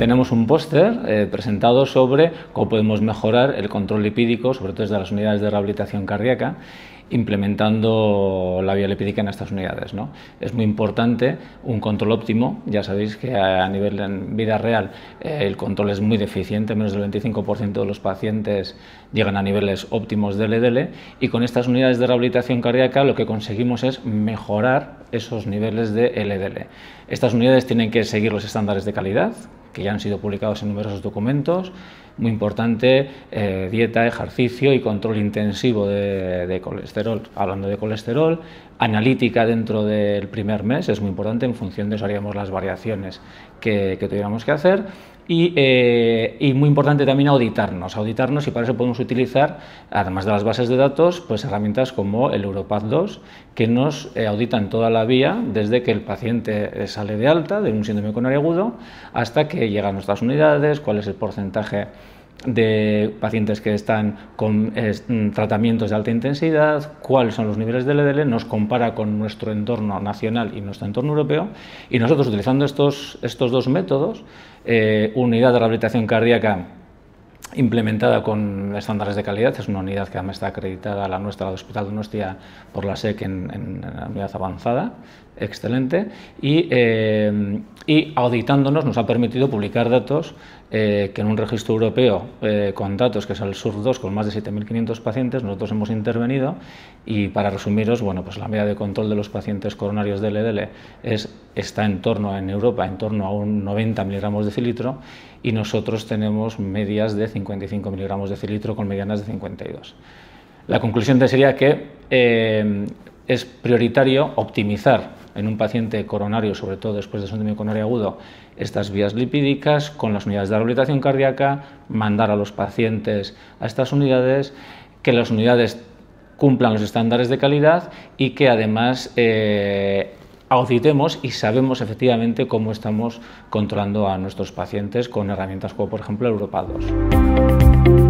tenemos un póster eh, presentado sobre cómo podemos mejorar el control lipídico, sobre todo desde las unidades de rehabilitación cardíaca, implementando la vía lipídica en estas unidades. ¿no? Es muy importante un control óptimo, ya sabéis que a nivel en vida real eh, el control es muy deficiente, menos del 25% de los pacientes llegan a niveles óptimos de LDL y con estas unidades de rehabilitación cardíaca lo que conseguimos es mejorar esos niveles de LDL. Estas unidades tienen que seguir los estándares de calidad, que ya han sido publicados en numerosos documentos. Muy importante, eh, dieta, ejercicio y control intensivo de, colesterol. Hablando de colesterol, analítica dentro del primer mes es muy importante, en función de eso haríamos las variaciones que, que tuviéramos que hacer. Eh, y, muy importante también auditarnos, auditarnos y para eso podemos utilizar, además de las bases de datos, pues herramientas como el Europath 2 que nos eh, auditan toda la vía desde que el paciente sale de alta de un síndrome coronario agudo hasta que llega a nuestras unidades, cuál es el porcentaje de pacientes que están con mm, tratamientos de alta intensidad, cuáles son los niveles de LDL, nos compara con nuestro entorno nacional y nuestro entorno europeo y nosotros utilizando estos, estos dos métodos, eh, unidad de rehabilitación cardíaca implementada con estándares de calidad, es una unidad que además está acreditada, la nuestra, el Hospital de Donostia, por la SEC en, en, la unidad avanzada, excelente, y, eh, auditándonos nos ha permitido publicar datos eh, que en un registro europeo eh, con datos que es el SUR2 con más de 7.500 pacientes, nosotros hemos intervenido y para resumiros, bueno, pues la media de control de los pacientes coronarios de LDL es, está en torno, en Europa, en torno a un 90 miligramos de cilitro y nosotros tenemos medias de 55 miligramos de cilitro con medianas de 52. La conclusión sería que eh, es prioritario optimizar en un paciente coronario, sobre todo después de síndrome coronario agudo, estas vías lipídicas con las unidades de rehabilitación cardíaca, mandar a los pacientes a estas unidades, que las unidades cumplan los estándares de calidad y que además eh, auditemos y sabemos efectivamente cómo estamos controlando a nuestros pacientes con herramientas como por ejemplo Europa 2.